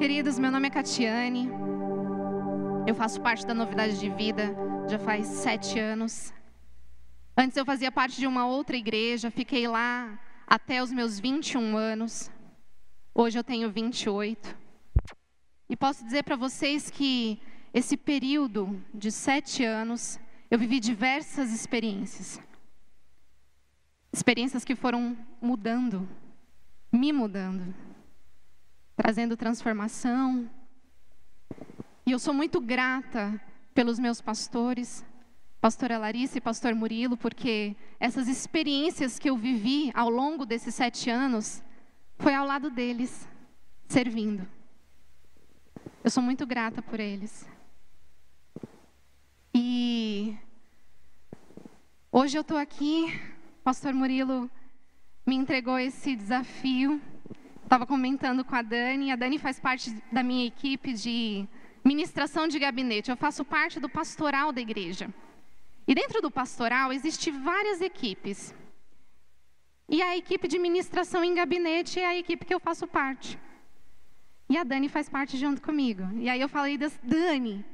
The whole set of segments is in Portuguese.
Queridos, meu nome é Catiane. Eu faço parte da Novidade de Vida já faz sete anos. Antes eu fazia parte de uma outra igreja, fiquei lá até os meus 21 anos. Hoje eu tenho 28. E posso dizer para vocês que esse período de sete anos, eu vivi diversas experiências. Experiências que foram mudando, me mudando, trazendo transformação. E eu sou muito grata pelos meus pastores, pastora Larissa e pastor Murilo, porque essas experiências que eu vivi ao longo desses sete anos foi ao lado deles, servindo. Eu sou muito grata por eles. E hoje eu estou aqui, pastor Murilo me entregou esse desafio. Estava comentando com a Dani, a Dani faz parte da minha equipe de ministração de gabinete. Eu faço parte do pastoral da igreja. E dentro do pastoral existe várias equipes. E a equipe de ministração em gabinete é a equipe que eu faço parte. E a Dani faz parte junto comigo. E aí eu falei, Dani,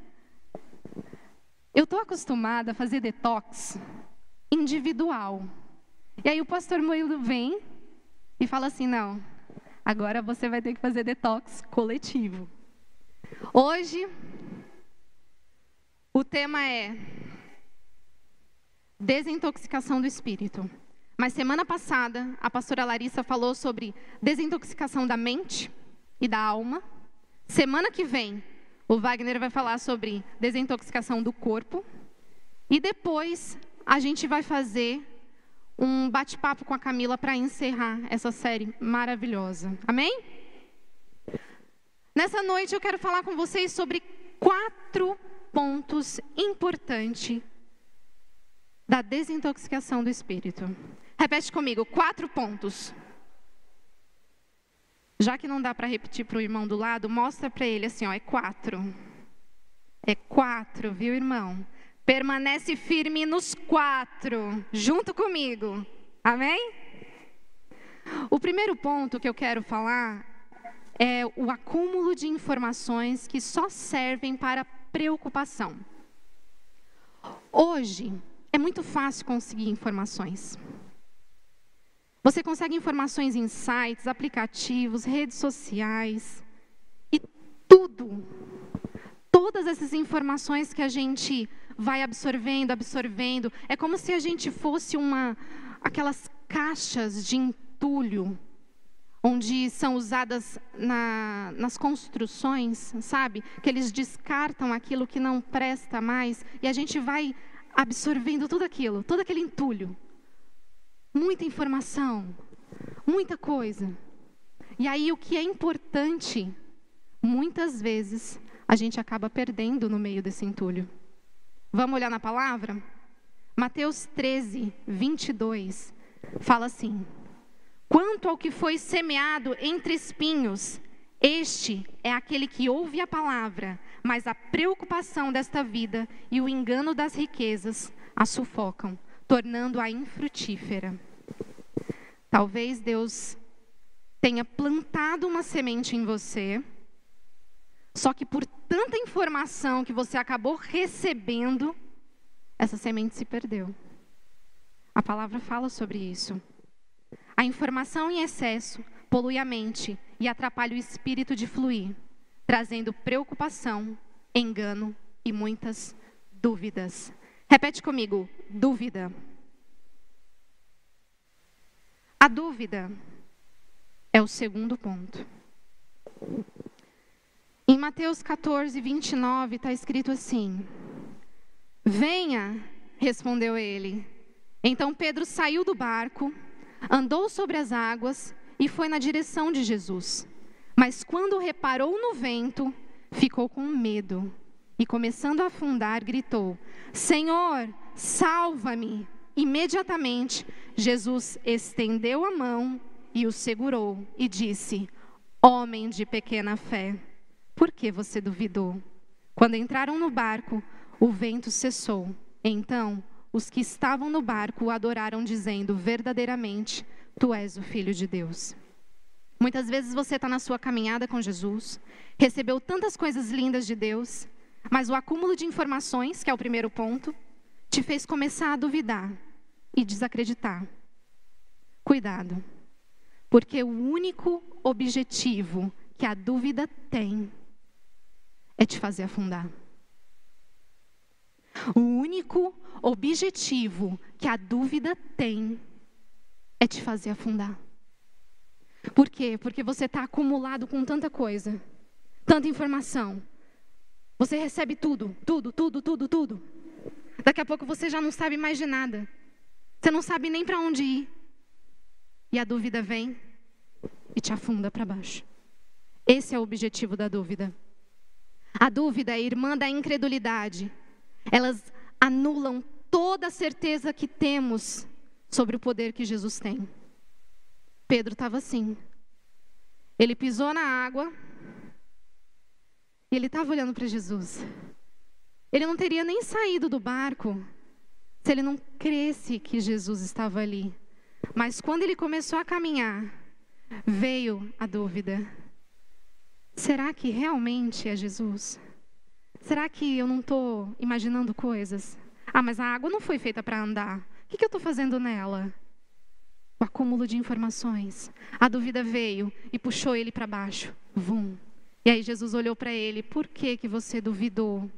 eu estou acostumada a fazer detox individual. E aí o pastor Moilo vem e fala assim: não, agora você vai ter que fazer detox coletivo. Hoje, o tema é desintoxicação do espírito. Mas semana passada, a pastora Larissa falou sobre desintoxicação da mente e da alma. Semana que vem, o Wagner vai falar sobre desintoxicação do corpo. E depois, a gente vai fazer um bate-papo com a Camila para encerrar essa série maravilhosa. Amém? Nessa noite eu quero falar com vocês sobre quatro pontos importantes da desintoxicação do espírito. Repete comigo, quatro pontos. Já que não dá para repetir para o irmão do lado, mostra para ele assim, ó, é quatro. É quatro, viu, irmão? Permanece firme nos quatro, junto comigo. Amém? O primeiro ponto que eu quero falar é o acúmulo de informações que só servem para preocupação. Hoje é muito fácil conseguir informações. Você consegue informações em sites, aplicativos, redes sociais e tudo. Todas essas informações que a gente vai absorvendo, absorvendo, é como se a gente fosse uma aquelas caixas de entulho onde são usadas na, nas construções, sabe? Que eles descartam aquilo que não presta mais e a gente vai absorvendo tudo aquilo, todo aquele entulho. Muita informação, muita coisa. E aí o que é importante, muitas vezes a gente acaba perdendo no meio desse entulho. Vamos olhar na palavra? Mateus 13, 22, fala assim: Quanto ao que foi semeado entre espinhos, este é aquele que ouve a palavra, mas a preocupação desta vida e o engano das riquezas a sufocam, tornando-a infrutífera. Talvez Deus tenha plantado uma semente em você, só que por tanta informação que você acabou recebendo, essa semente se perdeu. A palavra fala sobre isso. A informação em excesso polui a mente e atrapalha o espírito de fluir, trazendo preocupação, engano e muitas dúvidas. Repete comigo: dúvida. A dúvida é o segundo ponto. Em Mateus 14, 29, está escrito assim: Venha, respondeu ele. Então Pedro saiu do barco andou sobre as águas e foi na direção de Jesus. Mas quando reparou no vento, ficou com medo e, começando a afundar, gritou: Senhor, salva-me! Imediatamente, Jesus estendeu a mão e o segurou e disse: Homem de pequena fé, por que você duvidou? Quando entraram no barco, o vento cessou. Então, os que estavam no barco o adoraram, dizendo: Verdadeiramente, tu és o Filho de Deus. Muitas vezes você está na sua caminhada com Jesus, recebeu tantas coisas lindas de Deus, mas o acúmulo de informações, que é o primeiro ponto, te fez começar a duvidar e desacreditar. Cuidado, porque o único objetivo que a dúvida tem é te fazer afundar. O único objetivo que a dúvida tem é te fazer afundar. Por quê? Porque você está acumulado com tanta coisa, tanta informação. Você recebe tudo, tudo, tudo, tudo, tudo. Daqui a pouco você já não sabe mais de nada. Você não sabe nem para onde ir. E a dúvida vem e te afunda para baixo. Esse é o objetivo da dúvida. A dúvida é irmã da incredulidade. Elas anulam toda a certeza que temos sobre o poder que Jesus tem. Pedro estava assim. Ele pisou na água e ele estava olhando para Jesus. Ele não teria nem saído do barco se ele não cresce que Jesus estava ali. Mas quando ele começou a caminhar, veio a dúvida: será que realmente é Jesus? Será que eu não estou imaginando coisas? Ah, mas a água não foi feita para andar. O que, que eu estou fazendo nela? o acúmulo de informações. A dúvida veio e puxou ele para baixo. Vum. E aí Jesus olhou para ele: Por que, que você duvidou?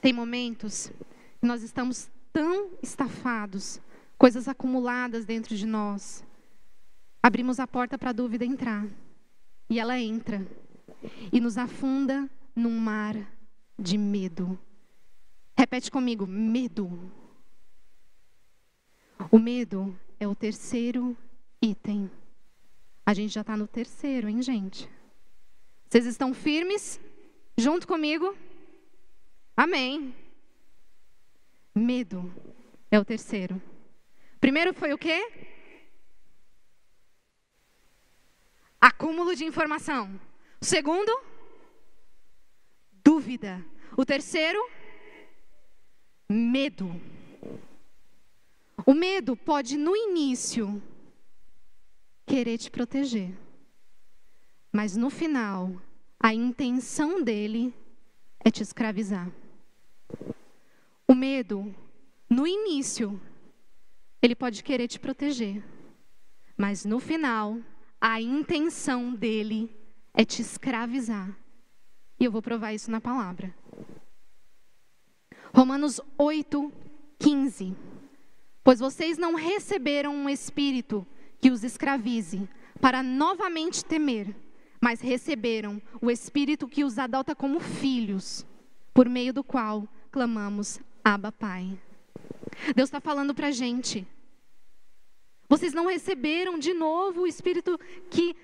Tem momentos que nós estamos tão estafados, coisas acumuladas dentro de nós. Abrimos a porta para a dúvida entrar. E ela entra e nos afunda num mar de medo. Repete comigo: medo. O medo é o terceiro item. A gente já está no terceiro, hein, gente? Vocês estão firmes? Junto comigo? Amém. Medo é o terceiro. Primeiro foi o quê? Acúmulo de informação. O segundo, dúvida. O terceiro, medo. O medo pode, no início, querer te proteger, mas no final, a intenção dele é te escravizar. O medo, no início, ele pode querer te proteger, mas no final, a intenção dele é te escravizar. E eu vou provar isso na palavra. Romanos 8, 15. Pois vocês não receberam um espírito que os escravize, para novamente temer, mas receberam o espírito que os adota como filhos, por meio do qual clamamos, Abba Pai. Deus está falando para a gente. Vocês não receberam de novo o espírito que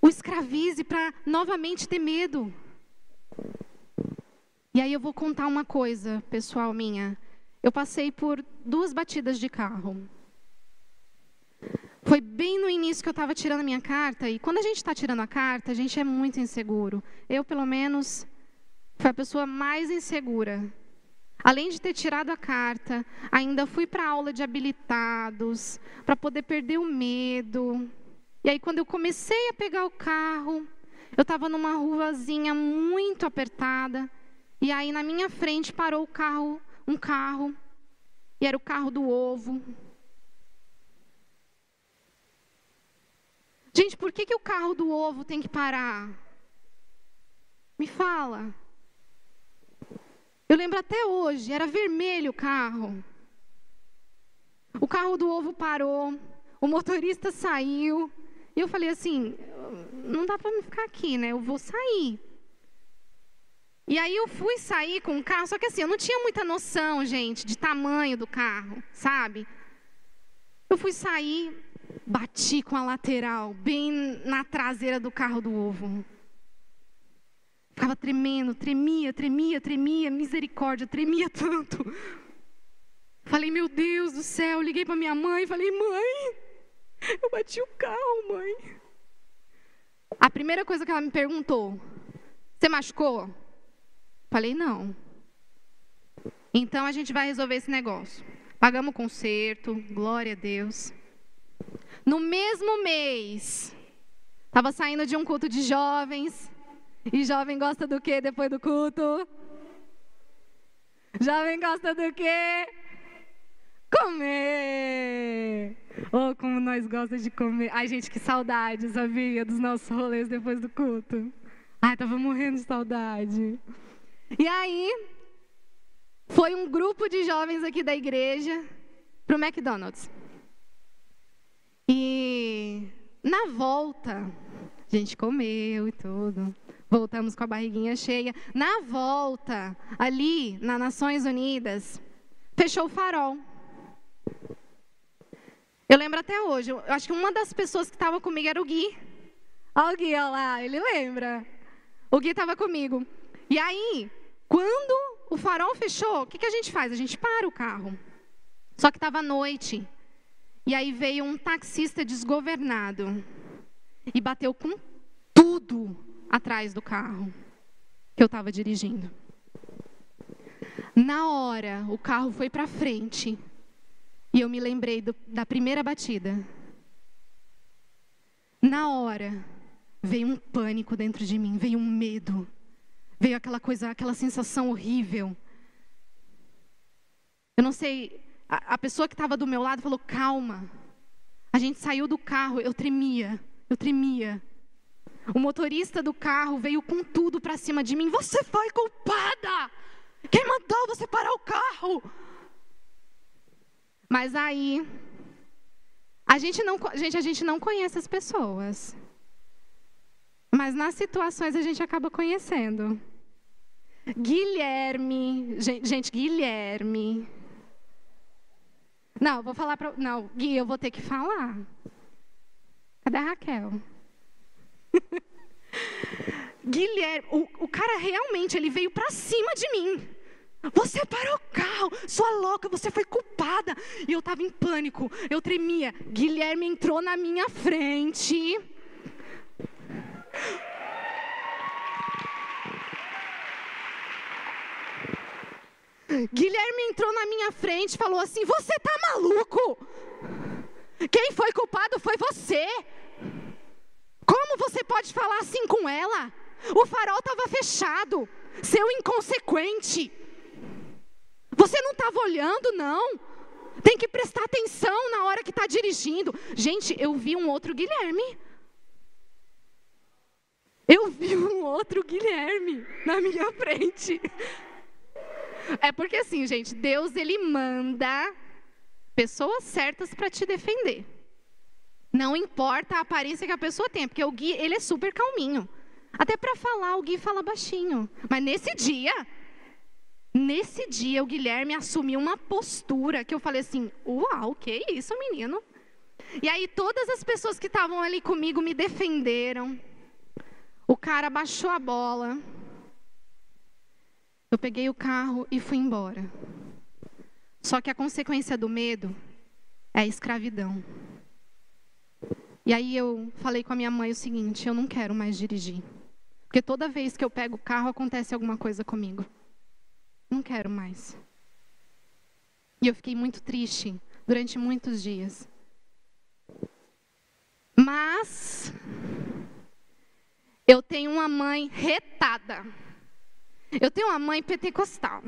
o escravize para novamente ter medo. E aí eu vou contar uma coisa, pessoal minha. Eu passei por duas batidas de carro. Foi bem no início que eu estava tirando a minha carta, e quando a gente está tirando a carta, a gente é muito inseguro. Eu, pelo menos, fui a pessoa mais insegura. Além de ter tirado a carta, ainda fui para a aula de habilitados, para poder perder o medo. E aí, quando eu comecei a pegar o carro, eu estava numa ruazinha muito apertada. E aí na minha frente parou o carro, um carro, e era o carro do ovo. Gente, por que, que o carro do ovo tem que parar? Me fala. Eu lembro até hoje, era vermelho o carro. O carro do ovo parou, o motorista saiu. E eu falei assim: não dá para me ficar aqui, né? Eu vou sair. E aí eu fui sair com o carro, só que assim, eu não tinha muita noção, gente, de tamanho do carro, sabe? Eu fui sair, bati com a lateral, bem na traseira do carro do ovo. Ficava tremendo, tremia, tremia, tremia, misericórdia, tremia tanto. Falei, meu Deus do céu, liguei para minha mãe, falei, mãe, eu bati o carro, mãe. A primeira coisa que ela me perguntou, você machucou? Falei, não. Então a gente vai resolver esse negócio. Pagamos o conserto, glória a Deus. No mesmo mês, estava saindo de um culto de jovens. E jovem gosta do que depois do culto? Jovem gosta do quê? Comer! Oh, como nós gostamos de comer. Ai, gente, que saudade, sabia? Dos nossos rolês depois do culto. Ai, tava morrendo de saudade. E aí, foi um grupo de jovens aqui da igreja para o McDonald's. E na volta, a gente comeu e tudo. Voltamos com a barriguinha cheia. Na volta, ali nas Nações Unidas, fechou o farol. Eu lembro até hoje. Eu acho que uma das pessoas que estava comigo era o Gui. Olha o Gui, olha lá, ele lembra. O Gui estava comigo. E aí, quando o farol fechou, o que, que a gente faz? A gente para o carro. Só que estava noite. E aí veio um taxista desgovernado e bateu com tudo atrás do carro que eu estava dirigindo. Na hora, o carro foi para frente e eu me lembrei do, da primeira batida. Na hora, veio um pânico dentro de mim, veio um medo veio aquela coisa, aquela sensação horrível. Eu não sei, a, a pessoa que estava do meu lado falou: calma. A gente saiu do carro, eu tremia, eu tremia. O motorista do carro veio com tudo para cima de mim. Você foi culpada! Quem mandou você parar o carro? Mas aí, a gente não, gente, a gente não conhece as pessoas. Mas nas situações a gente acaba conhecendo. Guilherme, gente, Guilherme. Não, vou falar para. Não, Gui, eu vou ter que falar. Cadê a Raquel? Guilherme, o, o cara realmente ele veio para cima de mim. Você parou o carro, sua louca, você foi culpada. E eu estava em pânico, eu tremia. Guilherme entrou na minha frente. Guilherme entrou na minha frente e falou assim: Você tá maluco? Quem foi culpado foi você. Como você pode falar assim com ela? O farol estava fechado. Seu inconsequente. Você não estava olhando, não. Tem que prestar atenção na hora que está dirigindo. Gente, eu vi um outro Guilherme. Eu vi um outro Guilherme na minha frente. É porque assim, gente, Deus ele manda pessoas certas para te defender. Não importa a aparência que a pessoa tem, porque o Gui, ele é super calminho. Até para falar, o Gui fala baixinho. Mas nesse dia, nesse dia, o Guilherme assumiu uma postura que eu falei assim: Uau, que isso, menino? E aí, todas as pessoas que estavam ali comigo me defenderam. O cara baixou a bola. Eu peguei o carro e fui embora. Só que a consequência do medo é a escravidão. E aí eu falei com a minha mãe o seguinte: eu não quero mais dirigir. Porque toda vez que eu pego o carro acontece alguma coisa comigo. Não quero mais. E eu fiquei muito triste durante muitos dias. Mas eu tenho uma mãe retada. Eu tenho uma mãe pentecostal.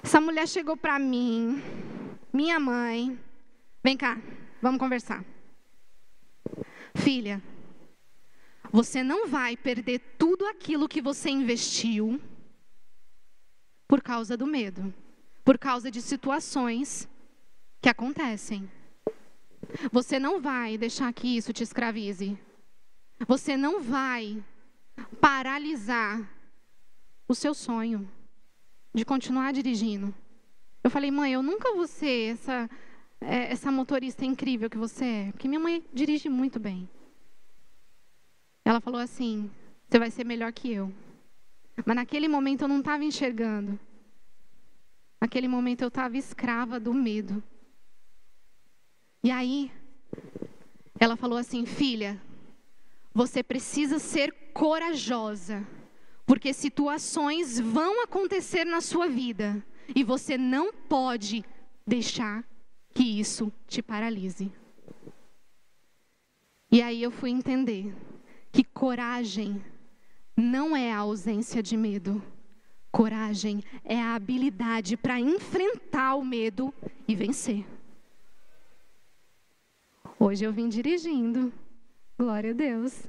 Essa mulher chegou para mim, minha mãe, vem cá, vamos conversar. Filha, você não vai perder tudo aquilo que você investiu por causa do medo, por causa de situações que acontecem. Você não vai deixar que isso te escravize. Você não vai paralisar o seu sonho de continuar dirigindo. Eu falei, mãe, eu nunca vou ser essa, é, essa motorista incrível que você é, porque minha mãe dirige muito bem. Ela falou assim: você vai ser melhor que eu. Mas naquele momento eu não estava enxergando. Naquele momento eu estava escrava do medo. E aí, ela falou assim: filha, você precisa ser corajosa porque situações vão acontecer na sua vida e você não pode deixar que isso te paralise. E aí eu fui entender que coragem não é a ausência de medo. Coragem é a habilidade para enfrentar o medo e vencer. Hoje eu vim dirigindo. Glória a Deus.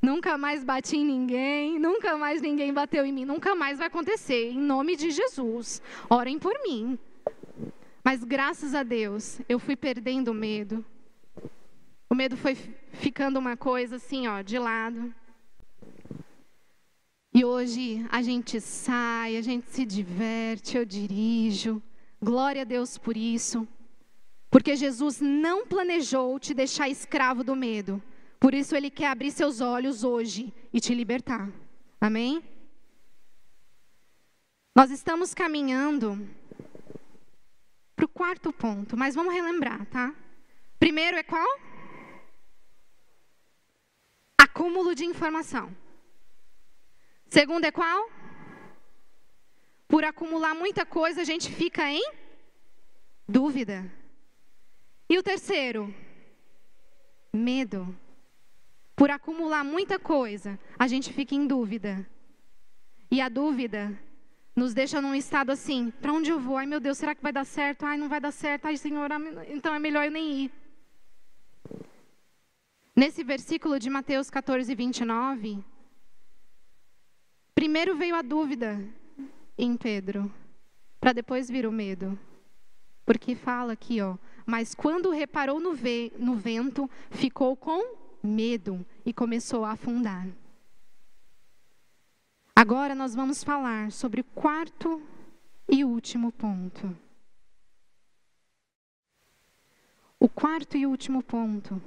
Nunca mais bati em ninguém, nunca mais ninguém bateu em mim, nunca mais vai acontecer. Em nome de Jesus, orem por mim. Mas graças a Deus, eu fui perdendo o medo. O medo foi ficando uma coisa assim, ó, de lado. E hoje a gente sai, a gente se diverte, eu dirijo. Glória a Deus por isso. Porque Jesus não planejou te deixar escravo do medo. Por isso ele quer abrir seus olhos hoje e te libertar. Amém? Nós estamos caminhando para o quarto ponto, mas vamos relembrar, tá? Primeiro é qual? Acúmulo de informação. Segundo é qual? Por acumular muita coisa, a gente fica em dúvida. E o terceiro? Medo. Por acumular muita coisa, a gente fica em dúvida. E a dúvida nos deixa num estado assim: para onde eu vou? Ai meu Deus, será que vai dar certo? Ai, não vai dar certo. Ai, Senhor, então é melhor eu nem ir. Nesse versículo de Mateus 14, 29, primeiro veio a dúvida em Pedro, para depois vir o medo. Porque fala aqui, ó, mas quando reparou no, ve no vento, ficou com medo e começou a afundar. Agora nós vamos falar sobre o quarto e último ponto. O quarto e último ponto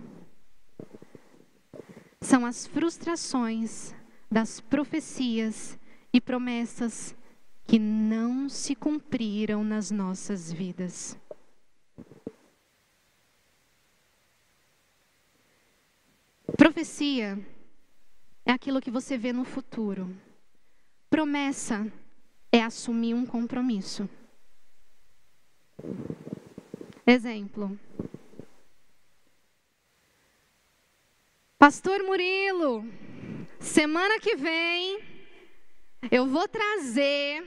são as frustrações das profecias e promessas que não se cumpriram nas nossas vidas. Profecia é aquilo que você vê no futuro. Promessa é assumir um compromisso. Exemplo. Pastor Murilo, semana que vem eu vou trazer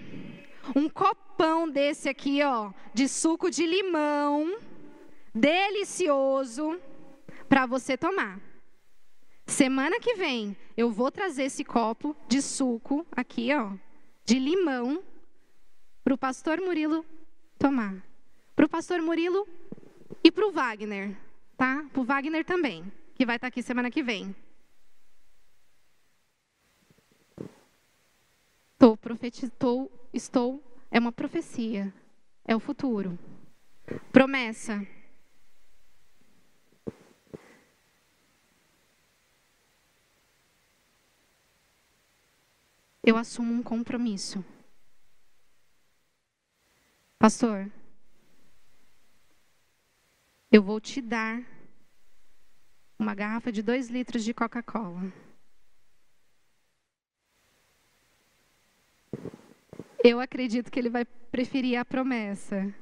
um copão desse aqui, ó, de suco de limão, delicioso, para você tomar. Semana que vem eu vou trazer esse copo de suco aqui, ó, de limão, para o pastor Murilo tomar. Para o pastor Murilo e para o Wagner, tá? Para o Wagner também, que vai estar tá aqui semana que vem. Estou profetizou, estou, é uma profecia, é o futuro. Promessa. Eu assumo um compromisso. Pastor, eu vou te dar uma garrafa de dois litros de Coca-Cola. Eu acredito que ele vai preferir a promessa,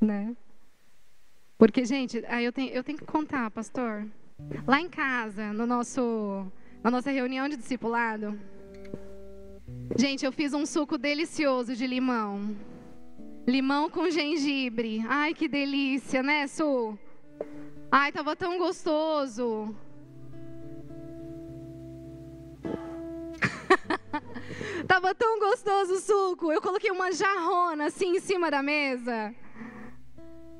né? Porque, gente, aí eu tenho, eu tenho que contar, pastor. Lá em casa, no nosso, na nossa reunião de discipulado, Gente, eu fiz um suco delicioso de limão. Limão com gengibre. Ai, que delícia, né, Su? Ai, tava tão gostoso. tava tão gostoso o suco. Eu coloquei uma jarrona assim em cima da mesa.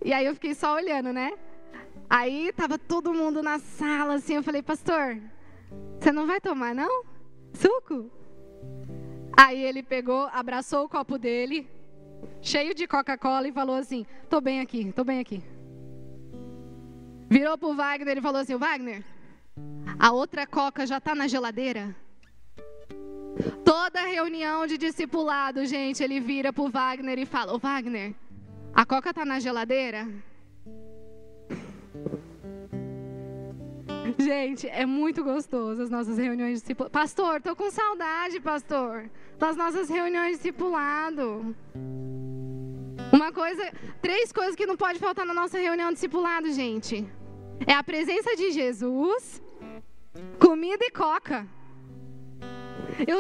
E aí eu fiquei só olhando, né? Aí tava todo mundo na sala assim, eu falei: "Pastor, você não vai tomar não? Suco?" Aí ele pegou, abraçou o copo dele, cheio de Coca-Cola, e falou assim: Tô bem aqui, tô bem aqui. Virou pro Wagner e falou assim: Wagner, a outra Coca já tá na geladeira? Toda reunião de discipulado, gente, ele vira pro Wagner e fala: Ô Wagner, a Coca tá na geladeira? Gente, é muito gostoso as nossas reuniões de discipulado. Pastor, tô com saudade, pastor, das nossas reuniões de discipulado. Uma coisa, três coisas que não pode faltar na nossa reunião discipulado, gente. É a presença de Jesus, comida e coca.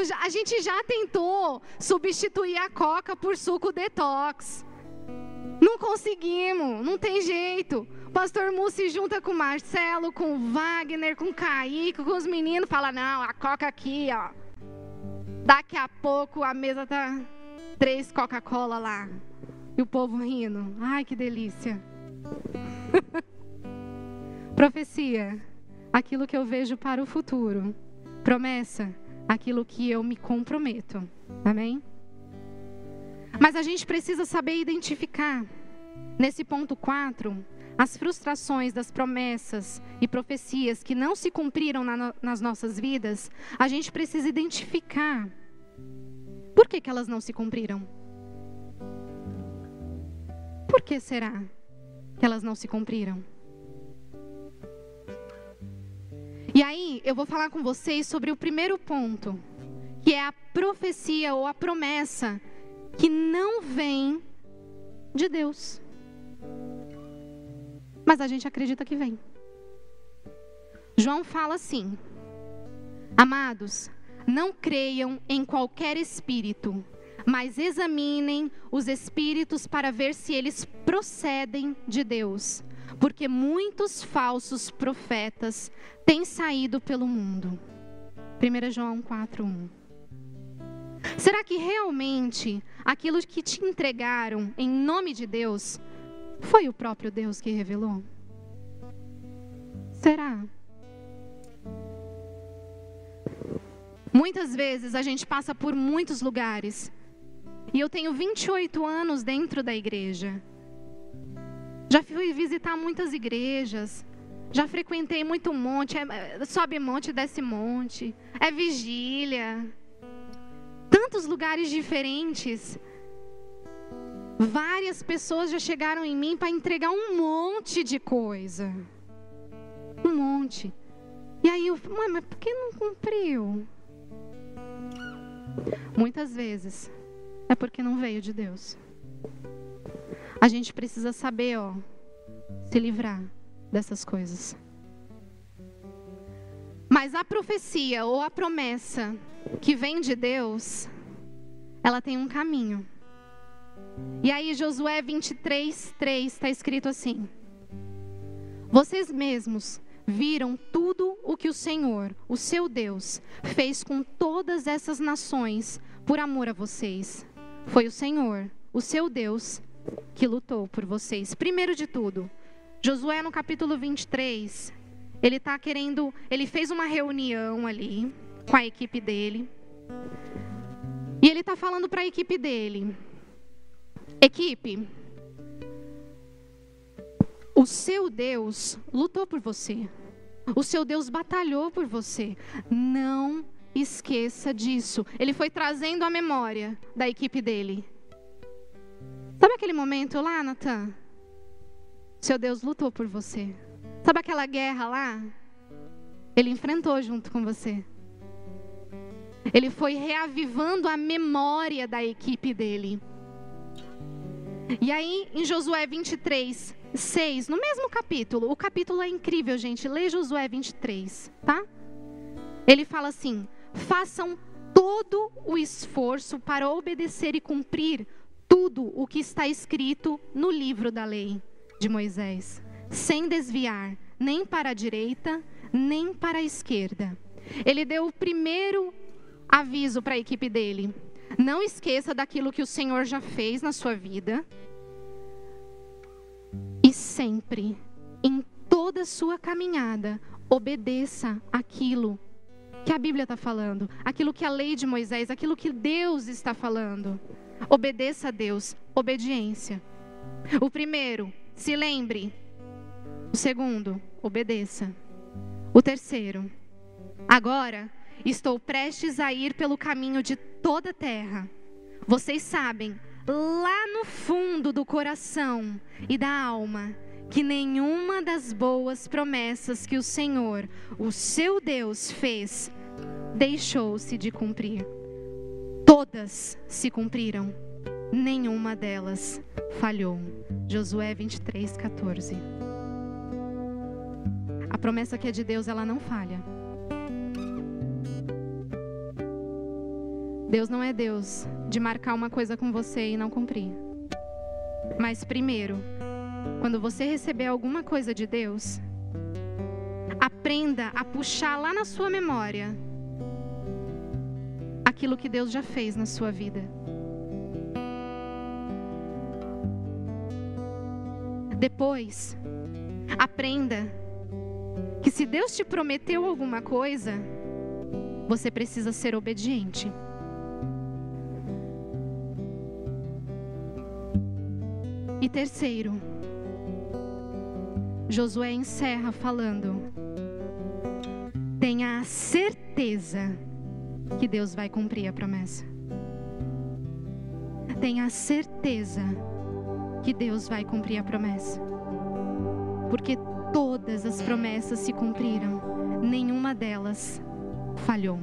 Já, a gente já tentou substituir a coca por suco detox. Não conseguimos, não tem jeito. Pastor Mu se junta com Marcelo, com Wagner, com o Kaique, com os meninos, fala: não, a coca aqui, ó. Daqui a pouco a mesa tá três Coca-Cola lá. E o povo rindo. Ai, que delícia. Profecia, aquilo que eu vejo para o futuro. Promessa, aquilo que eu me comprometo. Amém? Mas a gente precisa saber identificar, nesse ponto 4, as frustrações das promessas e profecias que não se cumpriram na, nas nossas vidas. A gente precisa identificar por que, que elas não se cumpriram. Por que será que elas não se cumpriram? E aí, eu vou falar com vocês sobre o primeiro ponto, que é a profecia ou a promessa que não vem de Deus. Mas a gente acredita que vem. João fala assim: Amados, não creiam em qualquer espírito, mas examinem os espíritos para ver se eles procedem de Deus, porque muitos falsos profetas têm saído pelo mundo. 1 João 4:1 Será que realmente aquilo que te entregaram em nome de Deus foi o próprio Deus que revelou? Será? Muitas vezes a gente passa por muitos lugares. E eu tenho 28 anos dentro da igreja. Já fui visitar muitas igrejas. Já frequentei muito monte. É, sobe monte, desce monte. É vigília tantos lugares diferentes. Várias pessoas já chegaram em mim para entregar um monte de coisa. Um monte. E aí eu, mãe, mas por que não cumpriu? Muitas vezes é porque não veio de Deus. A gente precisa saber, ó, se livrar dessas coisas. Mas a profecia ou a promessa que vem de Deus, ela tem um caminho. E aí, Josué 23, 3 está escrito assim: Vocês mesmos viram tudo o que o Senhor, o seu Deus, fez com todas essas nações por amor a vocês. Foi o Senhor, o seu Deus, que lutou por vocês. Primeiro de tudo, Josué no capítulo 23, ele está querendo, ele fez uma reunião ali com a equipe dele. E ele está falando para a equipe dele: Equipe, o seu Deus lutou por você. O seu Deus batalhou por você. Não esqueça disso. Ele foi trazendo a memória da equipe dele. Sabe aquele momento lá, Natan? Seu Deus lutou por você. Sabe aquela guerra lá? Ele enfrentou junto com você. Ele foi reavivando a memória da equipe dele. E aí, em Josué 23, 6, no mesmo capítulo, o capítulo é incrível, gente. Lê Josué 23, tá? Ele fala assim: façam todo o esforço para obedecer e cumprir tudo o que está escrito no livro da lei de Moisés, sem desviar nem para a direita, nem para a esquerda. Ele deu o primeiro aviso para a equipe dele: não esqueça daquilo que o Senhor já fez na sua vida. E sempre, em toda a sua caminhada, obedeça aquilo que a Bíblia está falando, aquilo que a lei de Moisés, aquilo que Deus está falando. Obedeça a Deus, obediência. O primeiro, se lembre. O segundo, obedeça. O terceiro, agora Estou prestes a ir pelo caminho de toda a terra. Vocês sabem, lá no fundo do coração e da alma, que nenhuma das boas promessas que o Senhor, o seu Deus, fez, deixou-se de cumprir. Todas se cumpriram. nenhuma delas falhou. Josué 23, 14. A promessa que é de Deus, ela não falha. Deus não é Deus de marcar uma coisa com você e não cumprir. Mas primeiro, quando você receber alguma coisa de Deus, aprenda a puxar lá na sua memória aquilo que Deus já fez na sua vida. Depois, aprenda que se Deus te prometeu alguma coisa, você precisa ser obediente. E terceiro, Josué encerra falando: tenha a certeza que Deus vai cumprir a promessa. Tenha a certeza que Deus vai cumprir a promessa. Porque todas as promessas se cumpriram, nenhuma delas falhou.